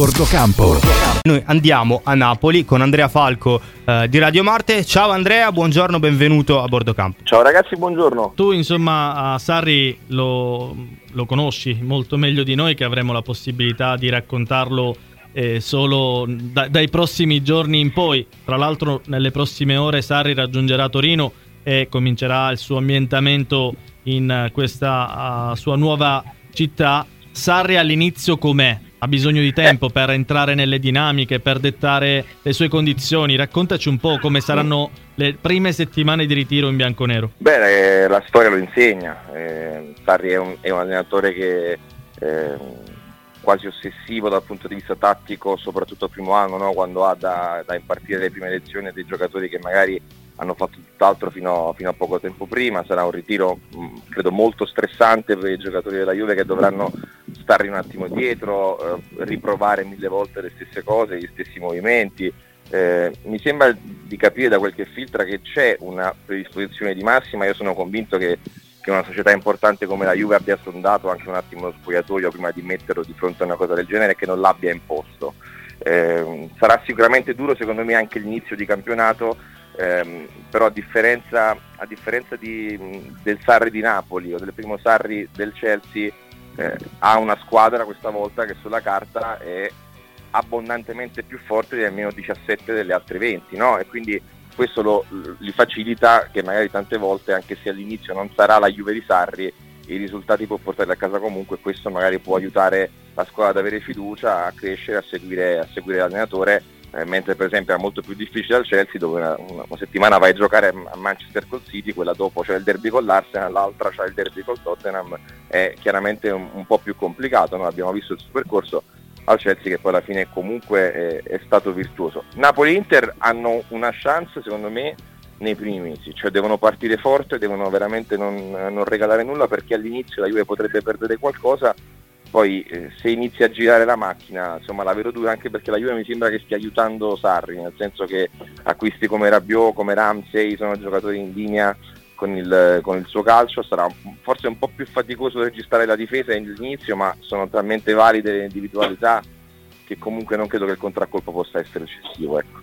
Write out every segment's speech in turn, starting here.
bordo campo. Noi andiamo a Napoli con Andrea Falco eh, di Radio Marte. Ciao Andrea, buongiorno, benvenuto a bordo campo. Ciao ragazzi, buongiorno. Tu insomma a Sarri lo, lo conosci molto meglio di noi che avremo la possibilità di raccontarlo eh, solo da, dai prossimi giorni in poi. Tra l'altro nelle prossime ore Sarri raggiungerà Torino e comincerà il suo ambientamento in questa uh, sua nuova città. Sarri all'inizio com'è? Ha bisogno di tempo per entrare nelle dinamiche, per dettare le sue condizioni. Raccontaci un po' come saranno le prime settimane di ritiro in bianconero. Beh, eh, la storia lo insegna. Eh, Sarri è un, è un, allenatore che eh, quasi ossessivo dal punto di vista tattico, soprattutto il primo anno, no? quando ha da, da impartire le prime lezioni dei giocatori che magari hanno fatto tutt'altro fino, fino, a poco tempo prima, sarà un ritiro mm, credo molto stressante per i giocatori della Juve che dovranno stare un attimo dietro, eh, riprovare mille volte le stesse cose, gli stessi movimenti. Eh, mi sembra di capire da quel che filtra che c'è una predisposizione di massima, io sono convinto che, che una società importante come la Juve abbia sondato anche un attimo lo spogliatoio prima di metterlo di fronte a una cosa del genere e che non l'abbia imposto. Eh, sarà sicuramente duro secondo me anche l'inizio di campionato ehm, però a differenza, a differenza di, del Sarri di Napoli o del primo Sarri del Chelsea eh, ha una squadra questa volta che sulla carta è abbondantemente più forte di almeno 17 delle altre 20 no? e quindi questo lo, gli facilita che magari tante volte anche se all'inizio non sarà la Juve di Sarri i risultati può portare a casa comunque questo magari può aiutare la squadra ad avere fiducia, a crescere, a seguire, a seguire l'allenatore eh, mentre per esempio è molto più difficile al Chelsea dove una, una, settimana vai a giocare a Manchester col City, quella dopo c'è il derby con l'Arsenal, l'altra c'è il derby col Tottenham, è chiaramente un, un po' più complicato, no? abbiamo visto il suo percorso al Chelsea che poi alla fine comunque è, è stato virtuoso. Napoli e Inter hanno una chance secondo me nei primi mesi, cioè devono partire forte, devono veramente non, non regalare nulla perché all'inizio la Juve potrebbe perdere qualcosa poi eh, se inizia a girare la macchina, insomma la vedo dura anche perché la Juve mi sembra che stia aiutando Sarri, nel senso che acquisti come Rabiot, come Ramsey sono giocatori in linea con il, con il suo calcio, sarà forse un po' più faticoso registrare la difesa all'inizio, ma sono talmente valide le individualità che comunque non credo che il contraccolpo possa essere eccessivo. Ecco.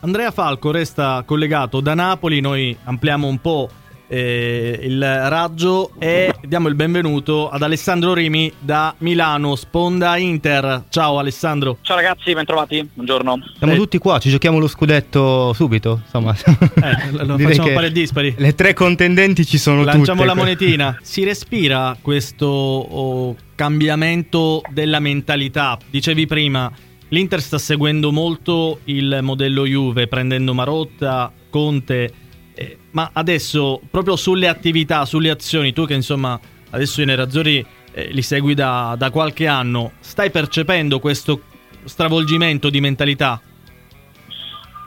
Andrea Falco resta collegato da Napoli, noi ampliamo un po' eh, il raggio e diamo il benvenuto ad Alessandro Rimi da Milano, Sponda Inter. Ciao Alessandro. Ciao ragazzi, bentrovati, buongiorno. Siamo eh. tutti qua, ci giochiamo lo scudetto subito, insomma. Eh, lo facciamo pari dispari. Le tre contendenti ci sono Lanciamo tutte. la monetina. si respira questo oh, cambiamento della mentalità. Dicevi prima, l'Inter sta seguendo molto il modello Juve, prendendo Marotta, Conte eh, ma adesso, proprio sulle attività, sulle azioni, tu che insomma adesso i nerazzurri eh, li segui da, da qualche anno, stai percependo questo stravolgimento di mentalità?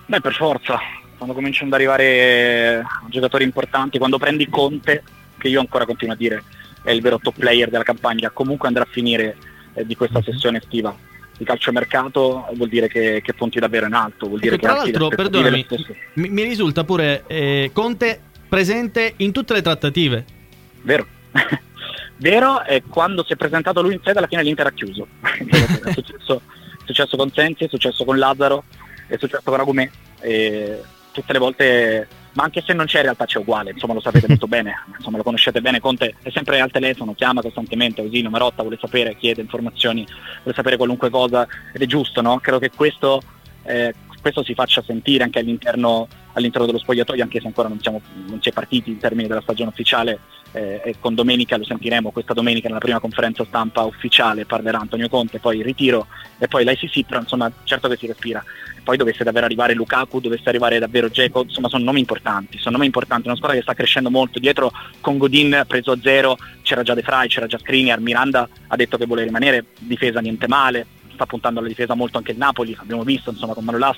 Beh, per forza. Quando cominciano ad arrivare giocatori importanti, quando prendi Conte, che io ancora continuo a dire è il vero top player della campagna, comunque andrà a finire eh, di questa sessione estiva di calciomercato vuol dire che, che punti davvero in alto. Vuol dire ecco, tra l'altro, perdonami, mi, mi, risulta pure eh, Conte presente in tutte le trattative. Vero. Vero, e quando si è presentato lui in sede alla fine l'Inter ha chiuso. è, successo, è, successo, con Sensi, è successo con Lazzaro, è successo con Agumè. E tutte le volte ma anche se non c'è in realtà c'è uguale, insomma lo sapete molto bene, insomma lo conoscete bene, Conte è sempre al telefono, chiama costantemente, così Marotta vuole sapere, chiede informazioni, vuole sapere qualunque cosa ed è giusto, no? Credo che questo, eh, questo si faccia sentire anche all'interno, all'interno, dello spogliatoio, anche se ancora non, siamo, non si è partiti in termini della stagione ufficiale, eh, e con domenica lo sentiremo, questa domenica nella prima conferenza stampa ufficiale parlerà Antonio Conte, poi il ritiro e poi l'ICC, però insomma certo che si respira. Poi dovesse davvero arrivare Lukaku, dovesse arrivare davvero Geco, insomma sono nomi importanti, sono nomi importanti, una squadra che sta crescendo molto, dietro con Godin preso a zero c'era già De Frey, c'era già Skriniar, Miranda ha detto che vuole rimanere, difesa niente male, sta puntando alla difesa molto anche il Napoli, abbiamo visto insomma con Manolas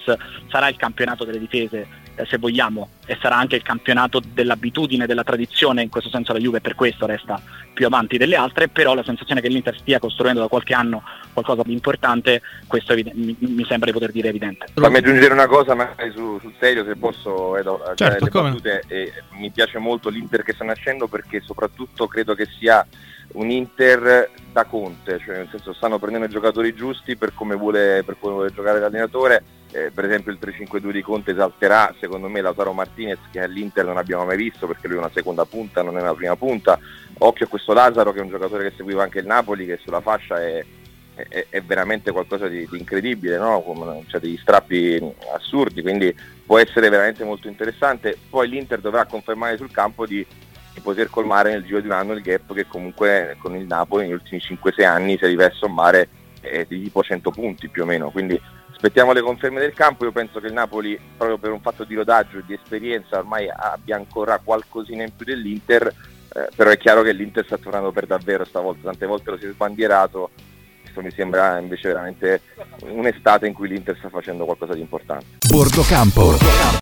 sarà il campionato delle difese eh, se vogliamo, e sarà anche il campionato dell'abitudine, della tradizione, in questo senso la Juve per questo resta più avanti delle altre, però la sensazione che l'Inter stia costruendo da qualche anno qualcosa di importante, questo evide- mi, mi, sembra di poter dire evidente. Fammi aggiungere una cosa magari su, sul serio, se posso, Edo, certo, le battute, eh, mi piace molto l'Inter che sta nascendo perché soprattutto credo che sia un Inter da Conte, cioè nel senso stanno prendendo i giocatori giusti per come vuole, per come vuole giocare l'allenatore, eh, per esempio il 3-5-2 di Conte esalterà secondo me Lautaro Martinez che all'Inter non abbiamo mai visto perché lui è una seconda punta, non è una prima punta, occhio a questo Lazzaro che è un giocatore che seguiva anche il Napoli che sulla fascia è, è, è veramente qualcosa di, di incredibile, no? C'è cioè degli strappi assurdi, quindi può essere veramente molto interessante, poi l'Inter dovrà confermare sul campo di di poter colmare nel giro di un anno il gap che comunque con il Napoli negli ultimi 5-6 anni si arriva a sommare eh, di tipo 100 punti più o meno. Quindi aspettiamo le conferme del campo, io penso che il Napoli proprio per un fatto di rodaggio e di esperienza ormai abbia ancora qualcosina in più dell'Inter, eh, però è chiaro che l'Inter sta tornando per davvero stavolta, tante volte lo si è sbandierato, questo mi sembra invece veramente un'estate in cui l'Inter sta facendo qualcosa di importante. Bordo campo.